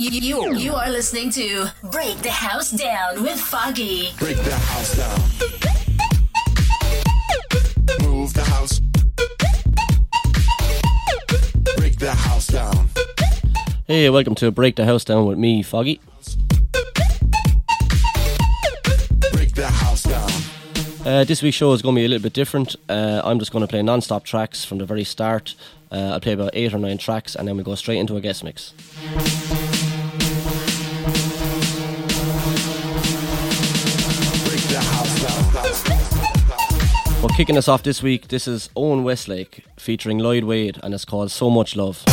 You, you, you are listening to Break the House Down with Foggy. Break the house down. Move the house. Break the house down. Hey, welcome to Break the House Down with me, Foggy. Break the house down. Uh, this week's show is going to be a little bit different. Uh, I'm just going to play non stop tracks from the very start. Uh, I'll play about eight or nine tracks and then we go straight into a guest mix. Well, kicking us off this week, this is Owen Westlake featuring Lloyd Wade, and it's called So Much Love.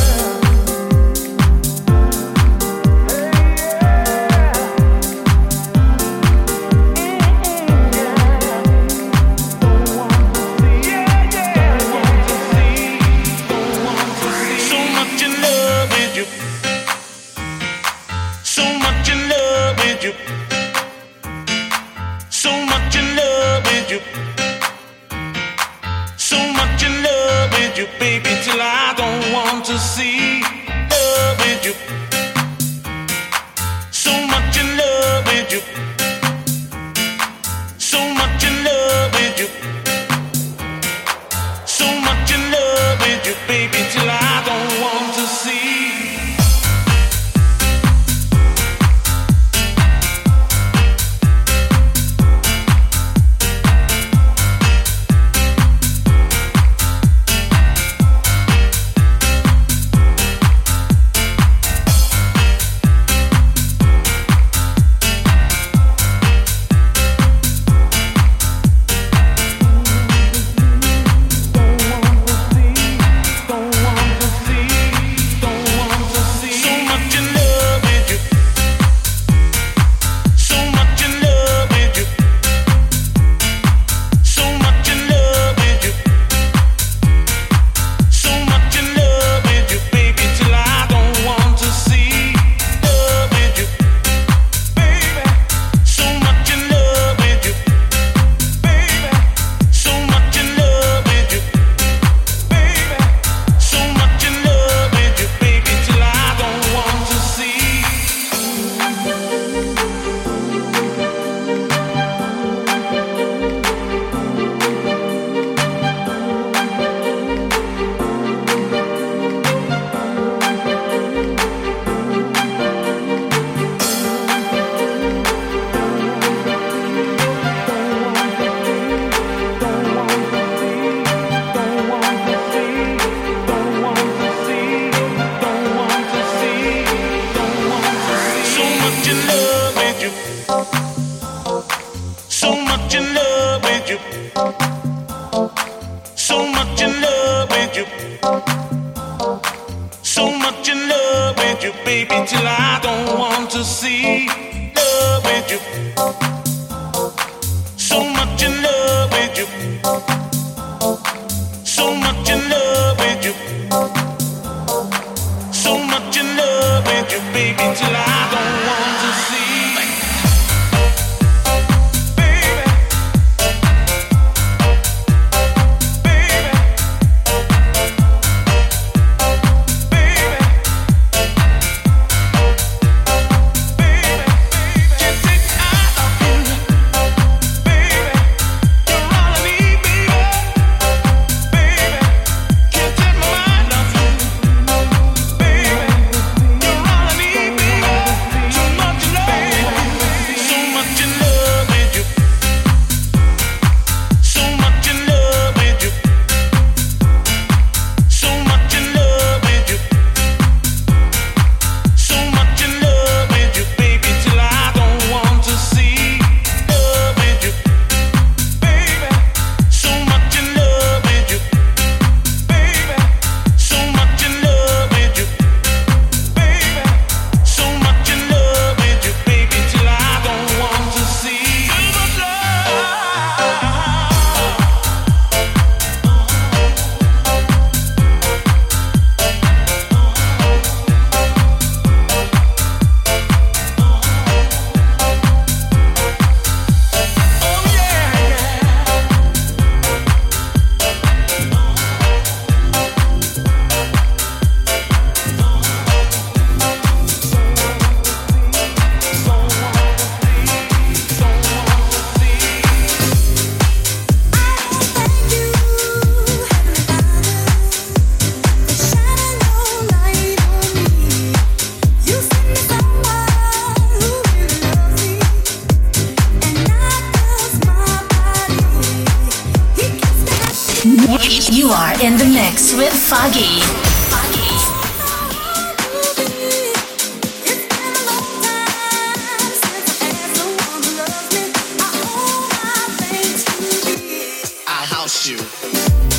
House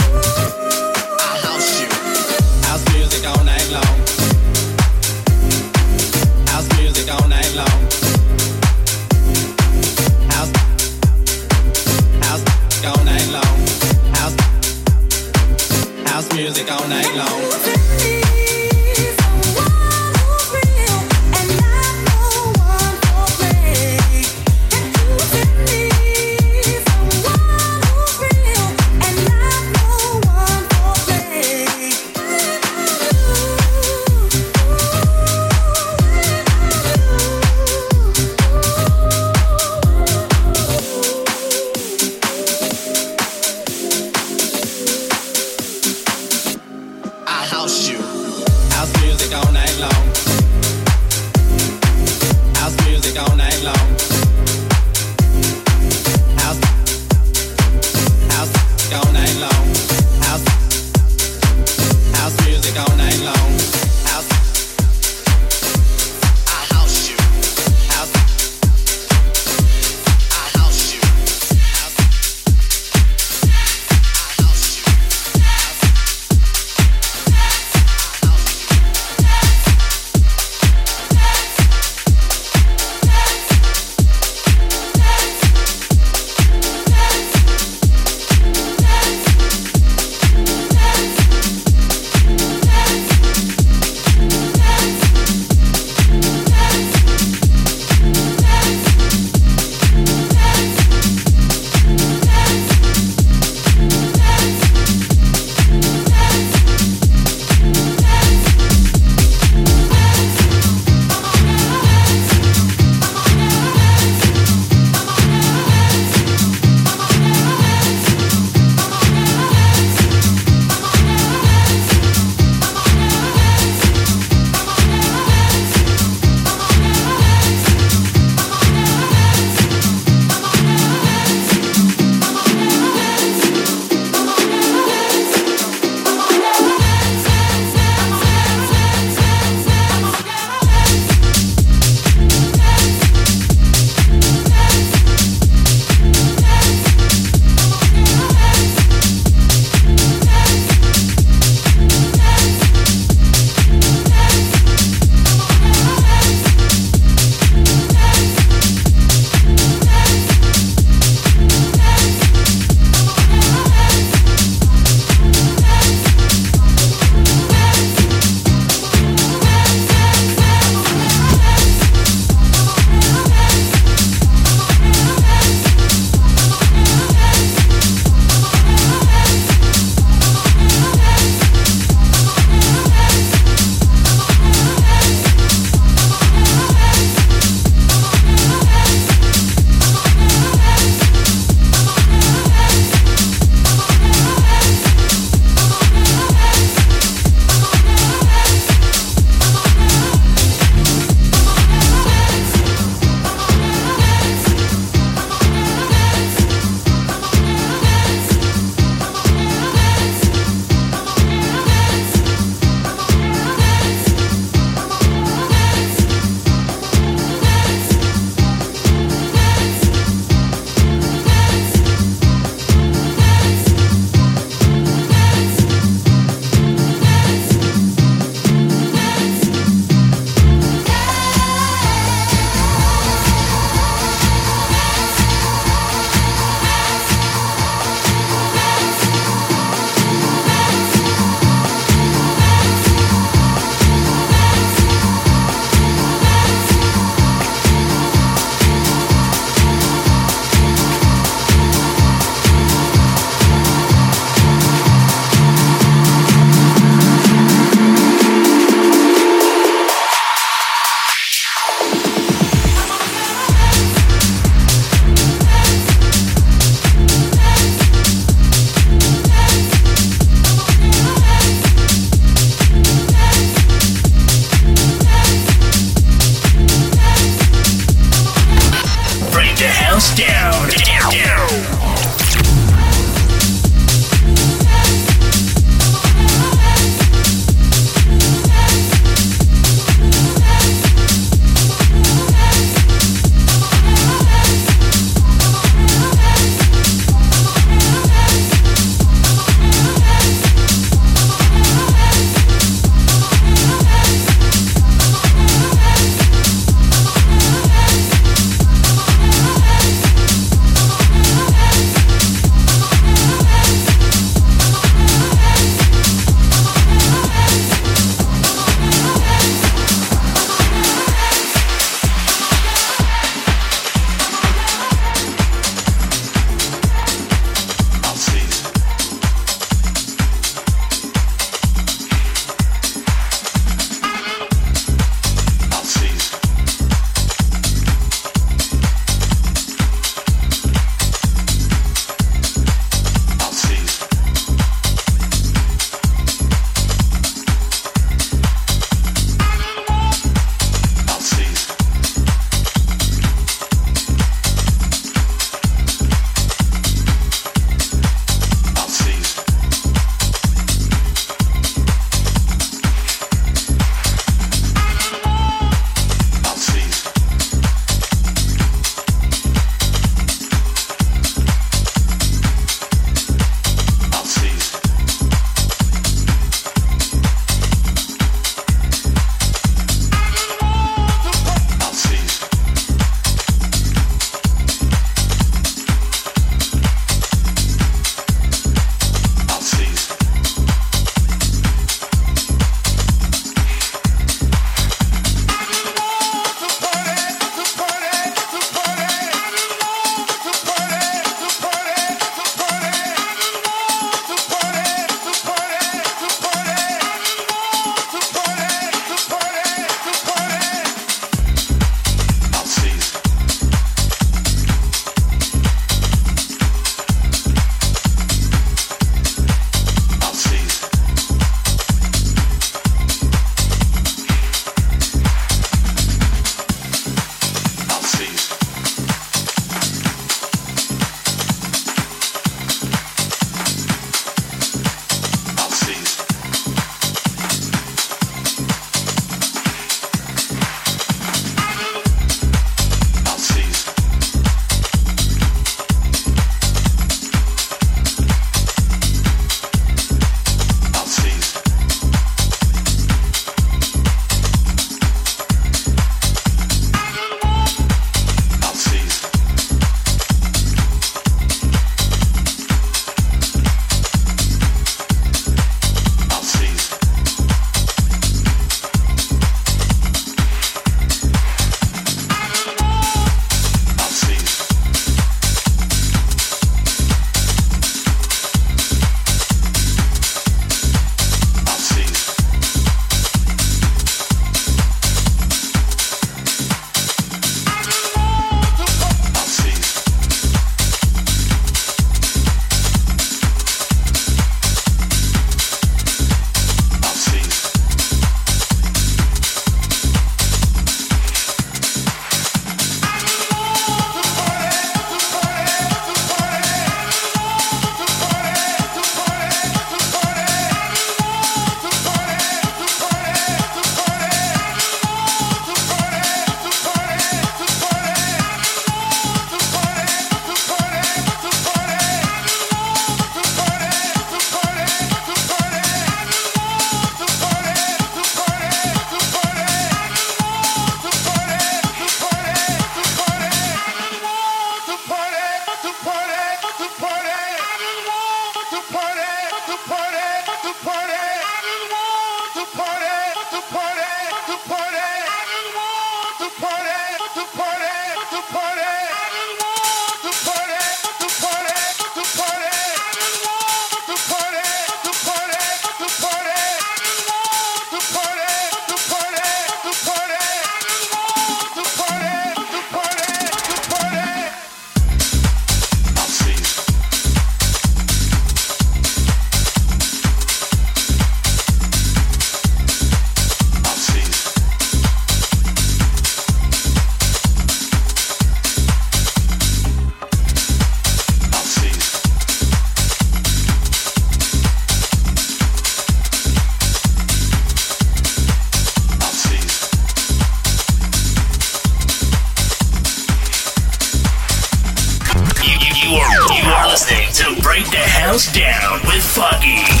down with Foggy.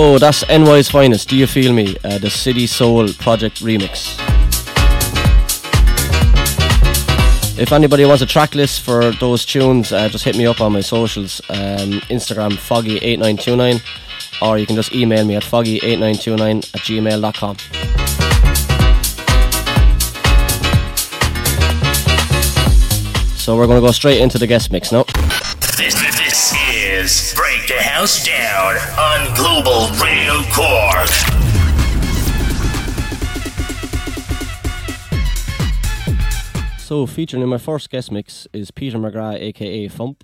So that's NY's finest. Do you feel me? Uh, the City Soul Project remix. If anybody wants a track list for those tunes, uh, just hit me up on my socials. Um, Instagram foggy8929, or you can just email me at foggy8929 at gmail.com. So we're going to go straight into the guest mix now. The House Down on Global Radio Cork. So featuring in my first guest mix is Peter McGrath, aka Fump.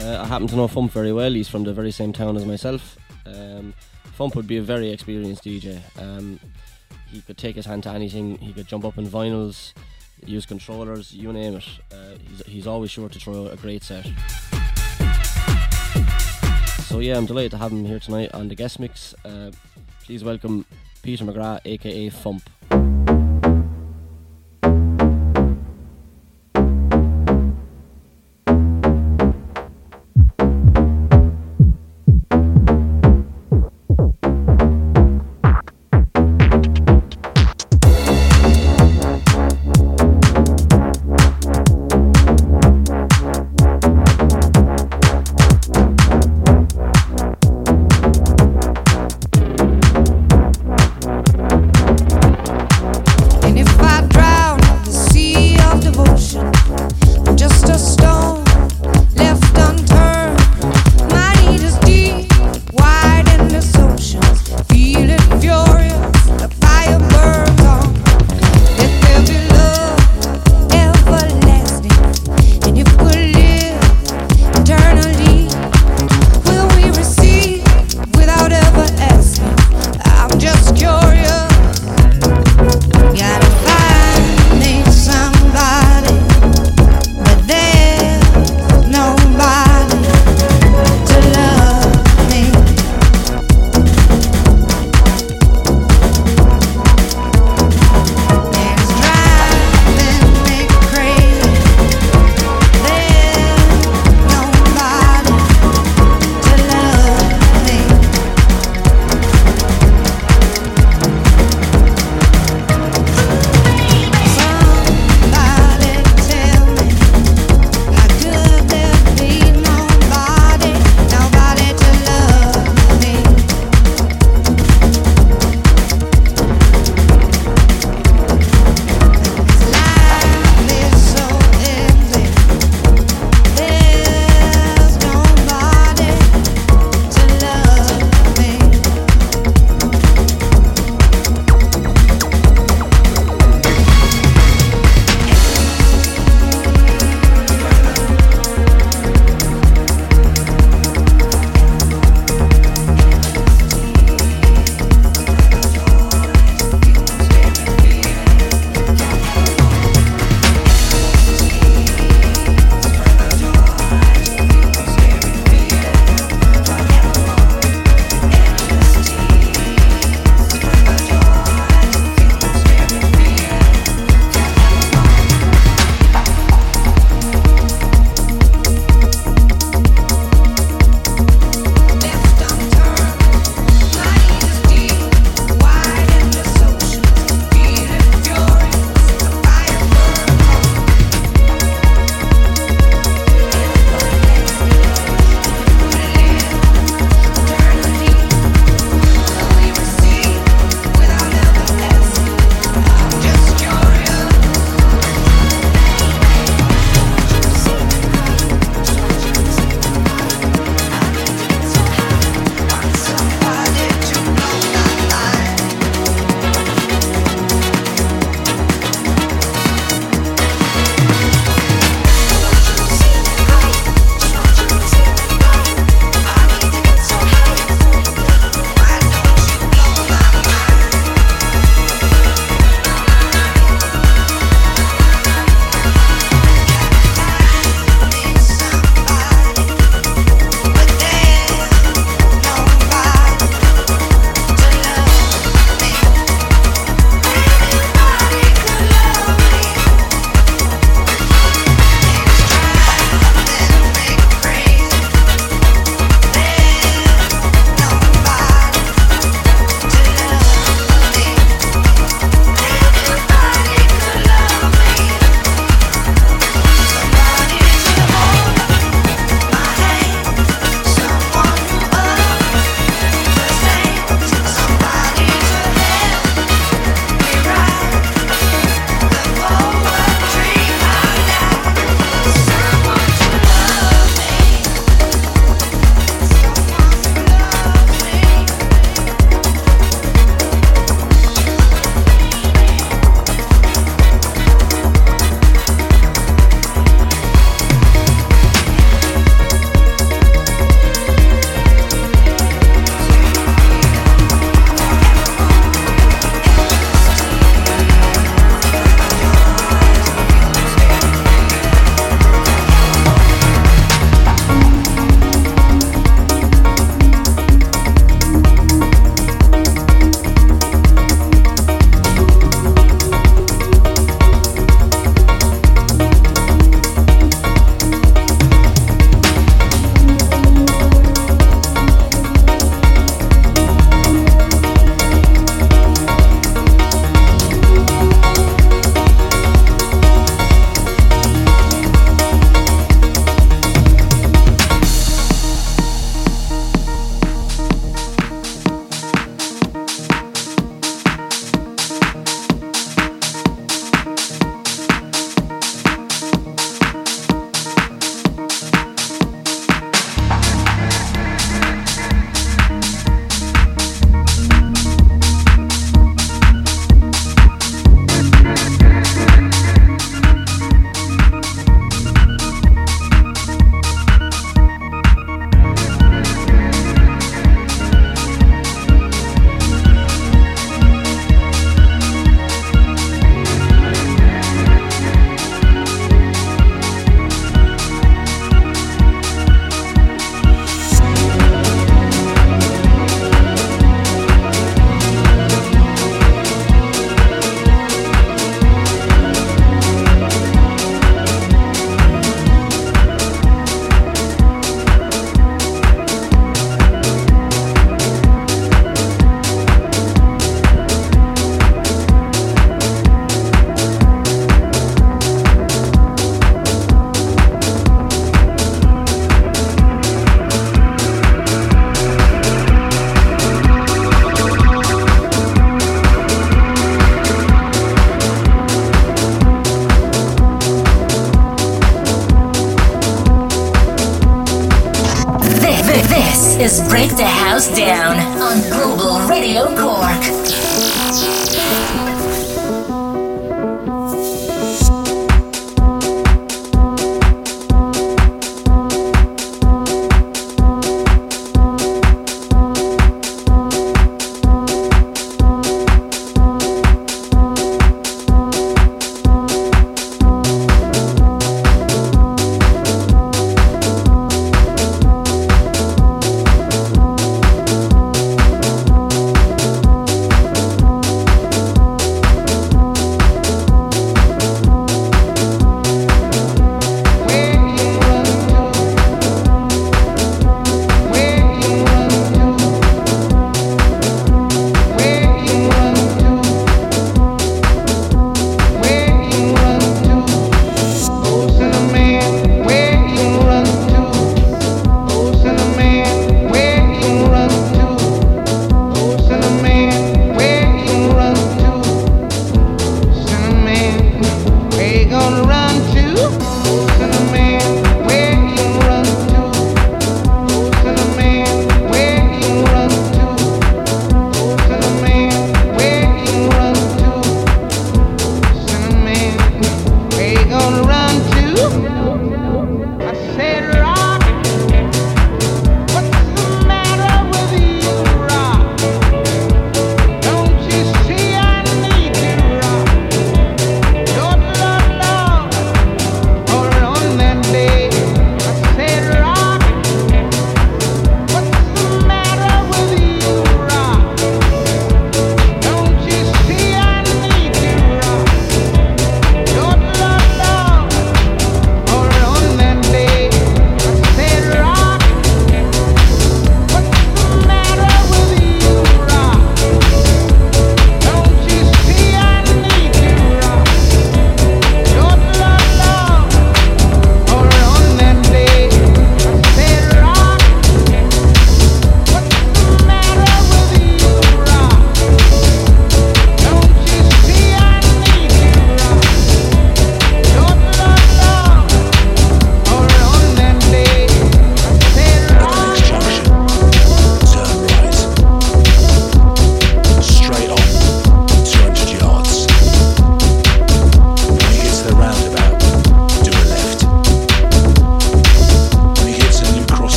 Uh, I happen to know Fump very well. He's from the very same town as myself. Um, Fump would be a very experienced DJ. Um, he could take his hand to anything. He could jump up in vinyls, use controllers, you name it. Uh, he's, he's always sure to throw a great set. So yeah, I'm delighted to have him here tonight on the guest mix. Uh, please welcome Peter McGrath, aka Fump.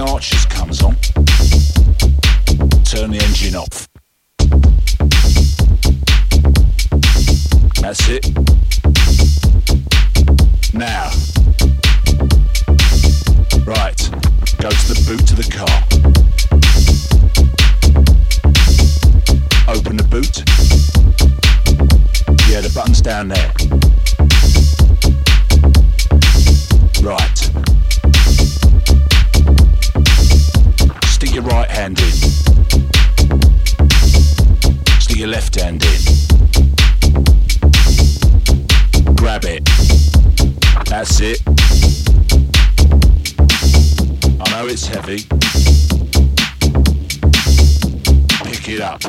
Archers comes on, turn the engine off. That's it. Now. Right, go to the boot of the car. Open the boot. Yeah, the button's down there. Right. Stick your right hand in. Stick your left hand in. Grab it. That's it. I know it's heavy. Pick it up.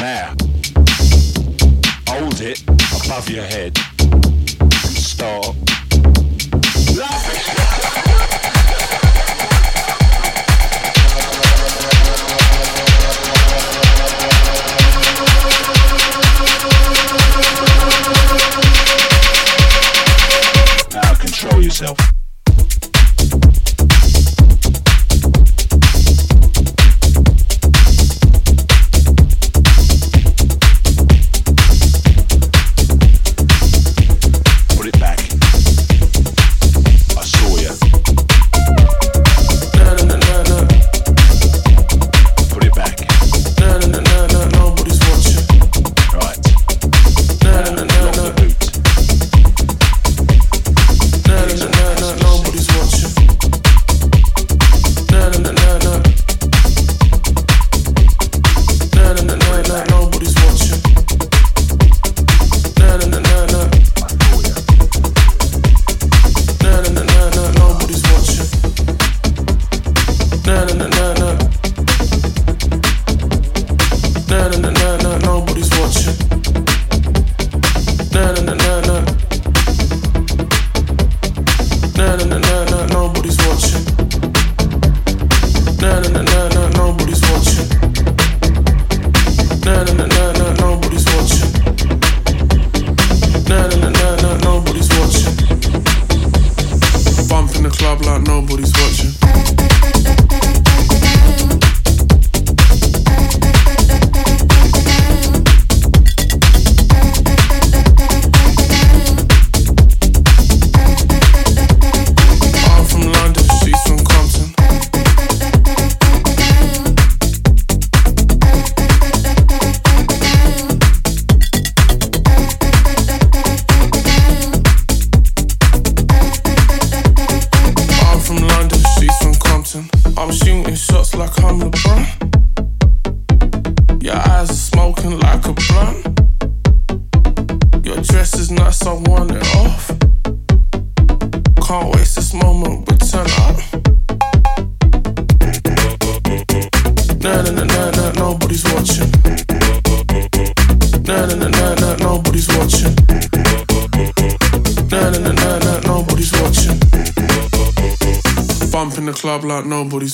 Now, hold it above your head. And start.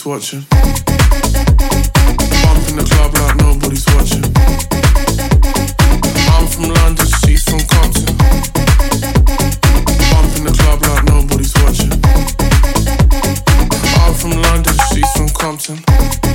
watching. Bump in the club like nobody's watching. I'm from London, she's from Compton. Bump in the club like nobody's watching. I'm from London, she's from Compton.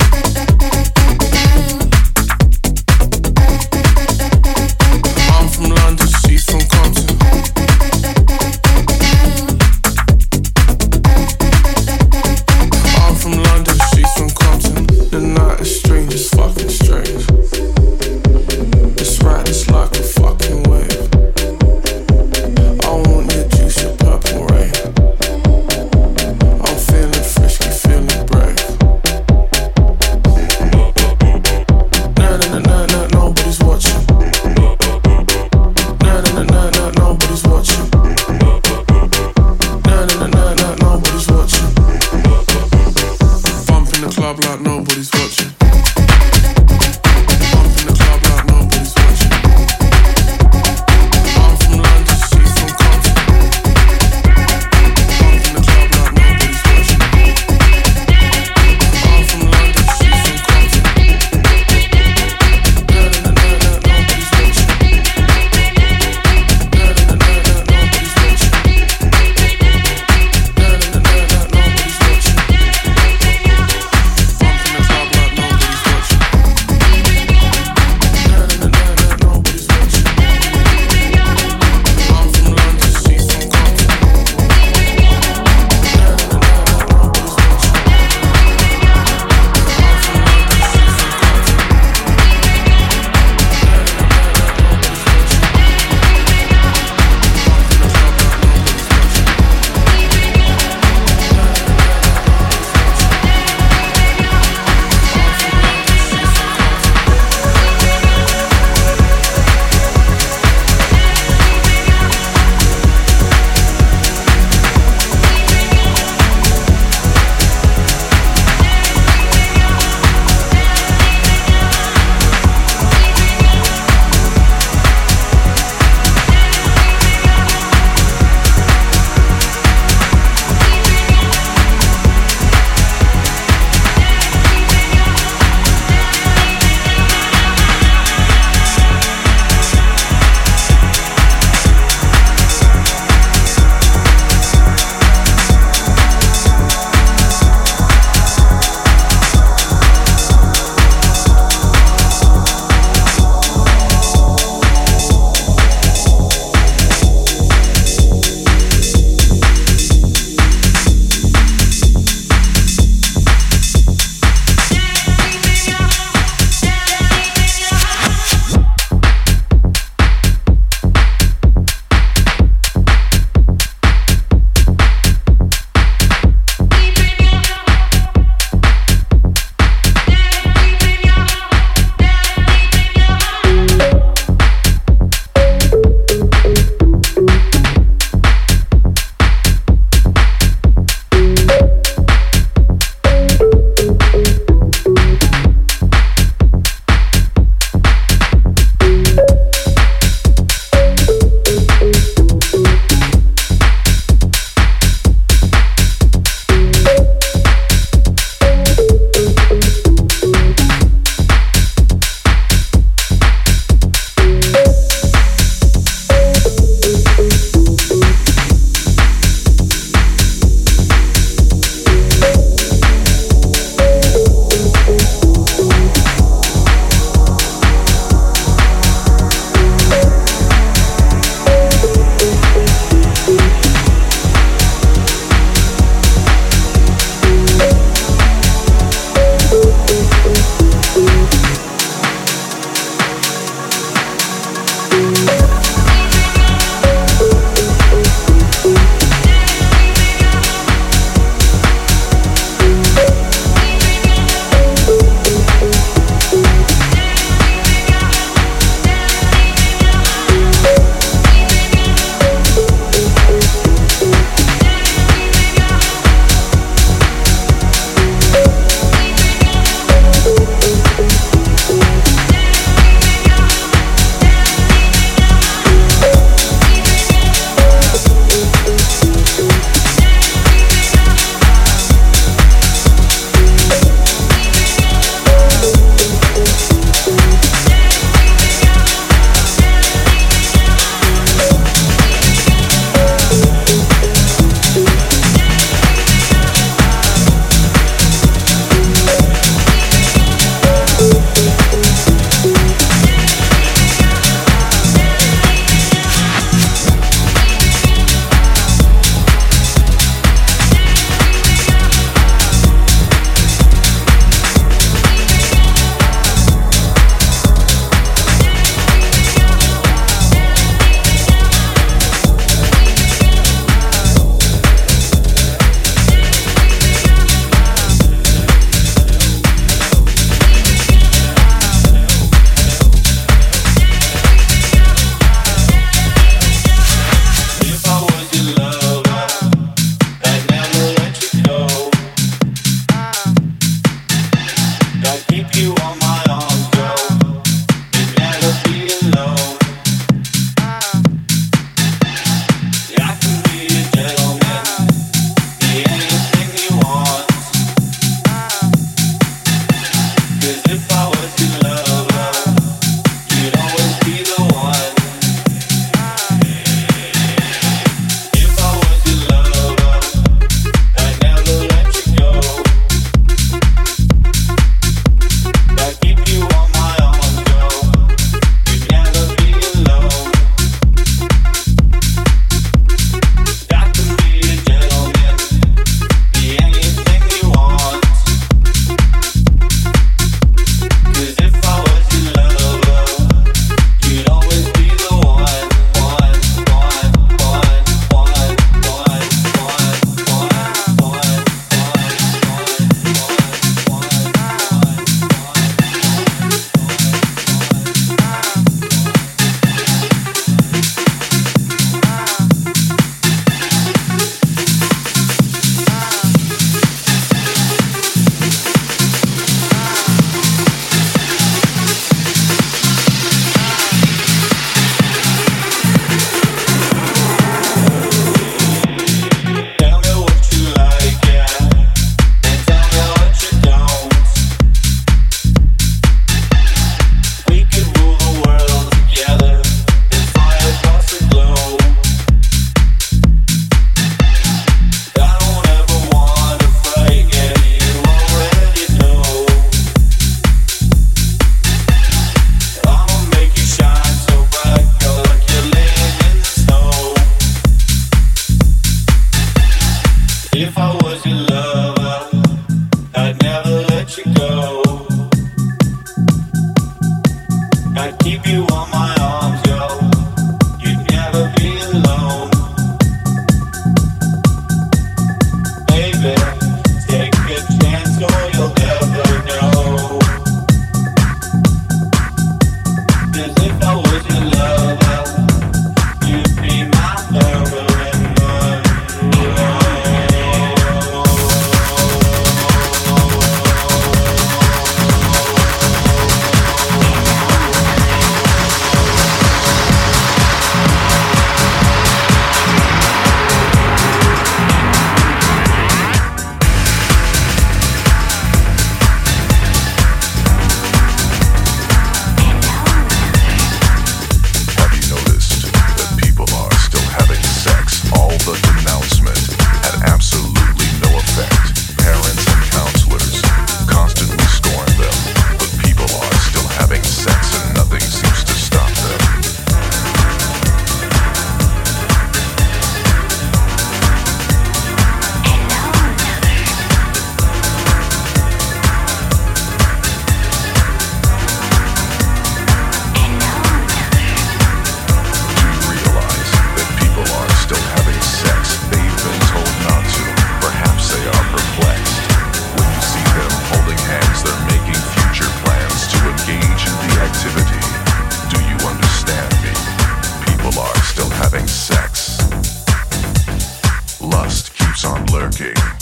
King.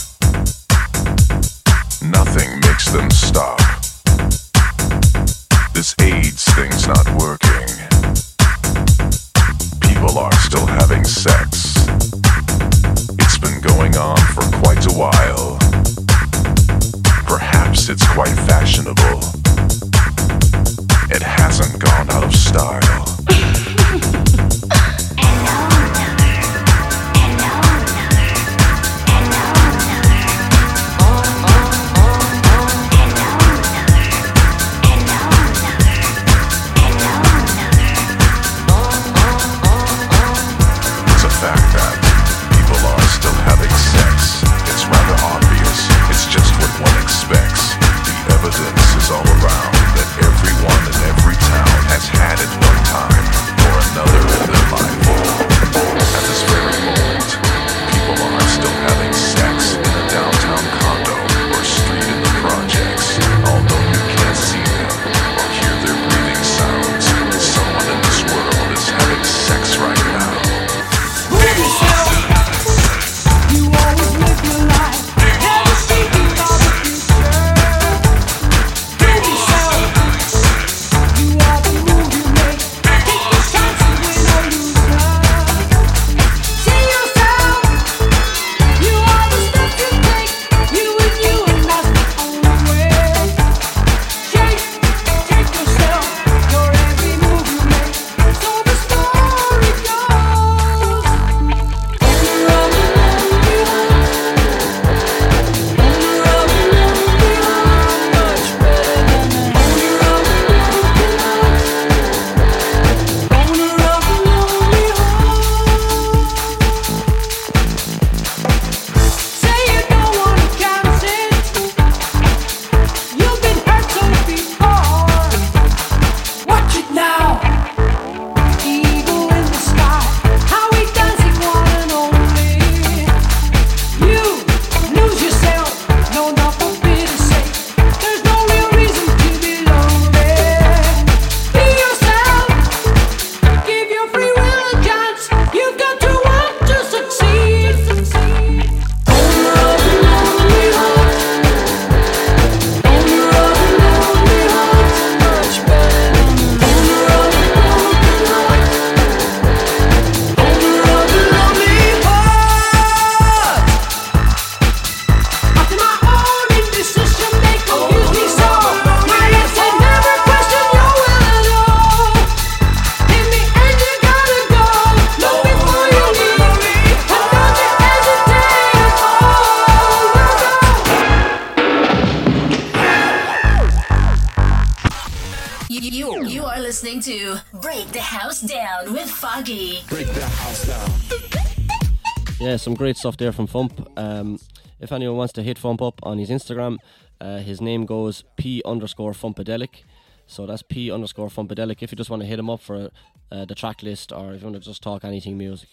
Some great stuff there from Fump. Um, if anyone wants to hit Fump up on his Instagram, uh, his name goes P underscore Fumpadelic. So that's P underscore Fumpadelic. If you just want to hit him up for uh, the track list or if you want to just talk anything music.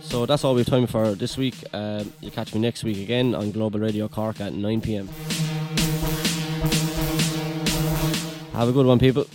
So that's all we have time for this week. Um, you catch me next week again on Global Radio Cork at 9 pm. Have a good one, people.